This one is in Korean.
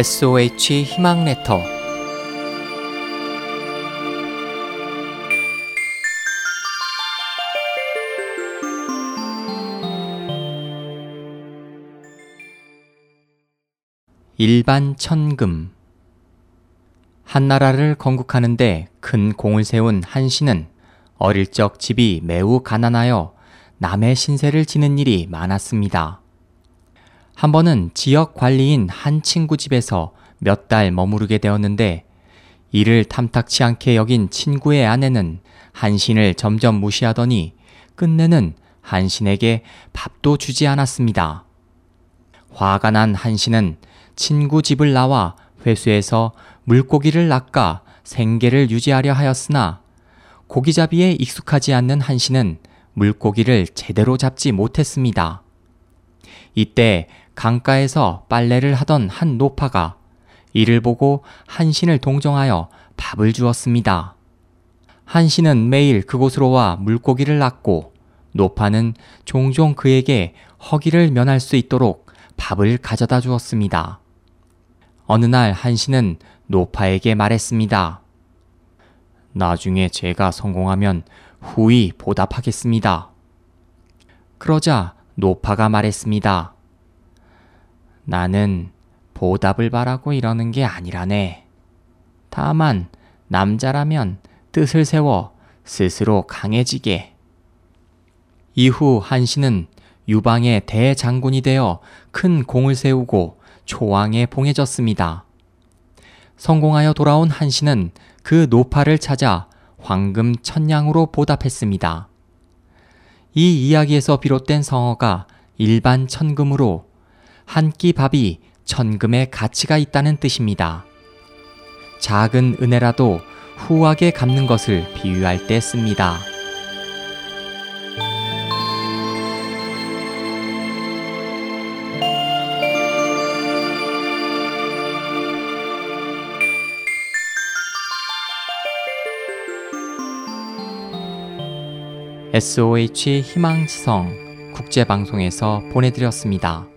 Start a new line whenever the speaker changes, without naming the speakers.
SOH 희망 레터 일반 천금 한 나라를 건국하는데 큰 공을 세운 한 신은 어릴 적 집이 매우 가난하여 남의 신세를 지는 일이 많았습니다. 한 번은 지역 관리인 한 친구 집에서 몇 달 머무르게 되었는데 이를 탐탁치 않게 여긴 친구의 아내는 한신을 점점 무시하더니 끝내는 한신에게 밥도 주지 않았습니다. 화가 난 한신은 친구 집을 나와 회수해서 물고기를 낚아 생계를 유지하려 하였으나 고기잡이에 익숙하지 않는 한신은 물고기를 제대로 잡지 못했습니다. 이때 강가에서 빨래를 하던 한 노파가 이를 보고 한신을 동정하여 밥을 주었습니다. 한신은 매일 그곳으로 와 물고기를 낚고 노파는 종종 그에게 허기를 면할 수 있도록 밥을 가져다 주었습니다. 어느 날 한신은 노파에게 말했습니다. 나중에 제가 성공하면 후히 보답하겠습니다. 그러자 노파가 말했습니다. 나는 보답을 바라고 이러는 게 아니라네. 다만 남자라면 뜻을 세워 스스로 강해지게. 이후 한신은 유방의 대장군이 되어 큰 공을 세우고 초왕에 봉해졌습니다. 성공하여 돌아온 한신은 그 노파를 찾아 황금 천냥으로 보답했습니다. 이 이야기에서 비롯된 성어가 일반 천금으로 한 끼 밥이 천금의 가치가 있다는 뜻입니다. 작은 은혜라도 후하게 갚는 것을 비유할 때 씁니다. SOH 희망지성 국제방송에서 보내드렸습니다.